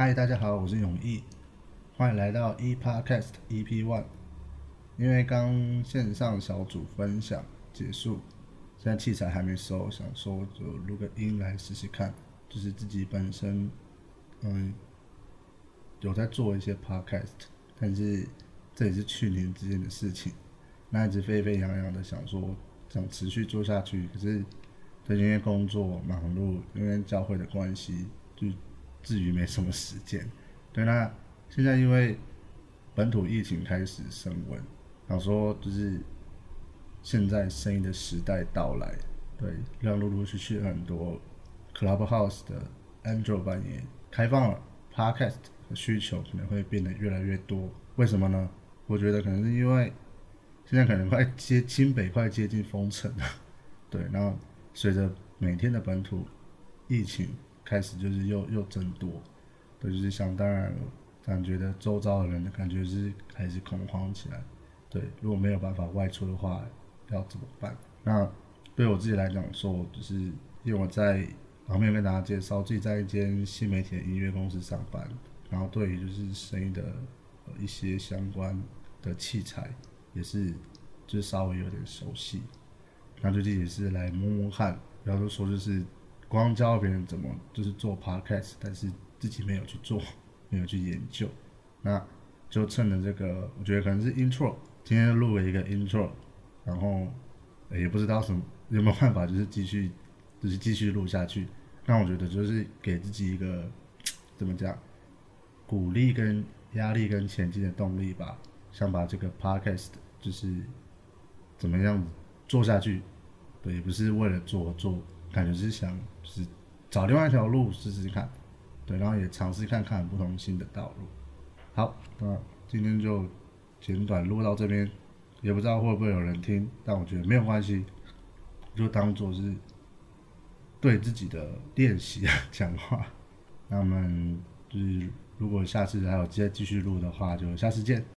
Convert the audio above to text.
嗨，大家好，我是永义，欢迎来到 E Podcast EP One。因为刚线上小组分享结束，现在器材还没收，想说就录个音来试试看。就是自己本身，嗯，有在做一些 Podcast，但是这也是去年之间的事情，那一直沸沸扬扬的想说想持续做下去，可是最近因为工作忙碌，因为教会的关系，就至于没什么时间。对，那现在因为本土疫情开始升温，想说就是现在声音的时代到来，对，让陆陆续续很多 Clubhouse 的 Android 版也开放了 Podcast 的需求可能会变得越来越多。为什么呢？我觉得可能是因为现在可能快接清北快接近封城了，对，然后随着每天的本土疫情开始就是又又增多，对，就是想当然了，感觉的周遭的人的感觉是开始恐慌起来，对，如果没有办法外出的话，要怎么办？那对我自己来讲说，就是因为我在旁边跟大家介绍，自己在一间新媒体的音乐公司上班，然后对于就是声音的一些相关的器材也是就稍微有点熟悉，那最近也是来摸摸看，然后就说就是光教别人怎么就是做 podcast，但是自己没有去做，没有去研究，那就趁着这个，我觉得可能是 intro，今天录了一个 intro，然后也不知道什么有没有办法，就是继续就是继续录下去。那我觉得就是给自己一个 怎么讲，鼓励跟压力跟前进的动力吧，想把这个 podcast 就是怎么样子做下去，对，也不是为了做做，感觉是想就是找另外一条路试试看，对，然后也尝试看看不同新的道路。好，那今天就简短录到这边，也不知道会不会有人听，但我觉得没有关系，就当做是对自己的练习啊讲话。那我们就是如果下次还有接继续录的话，就下次见。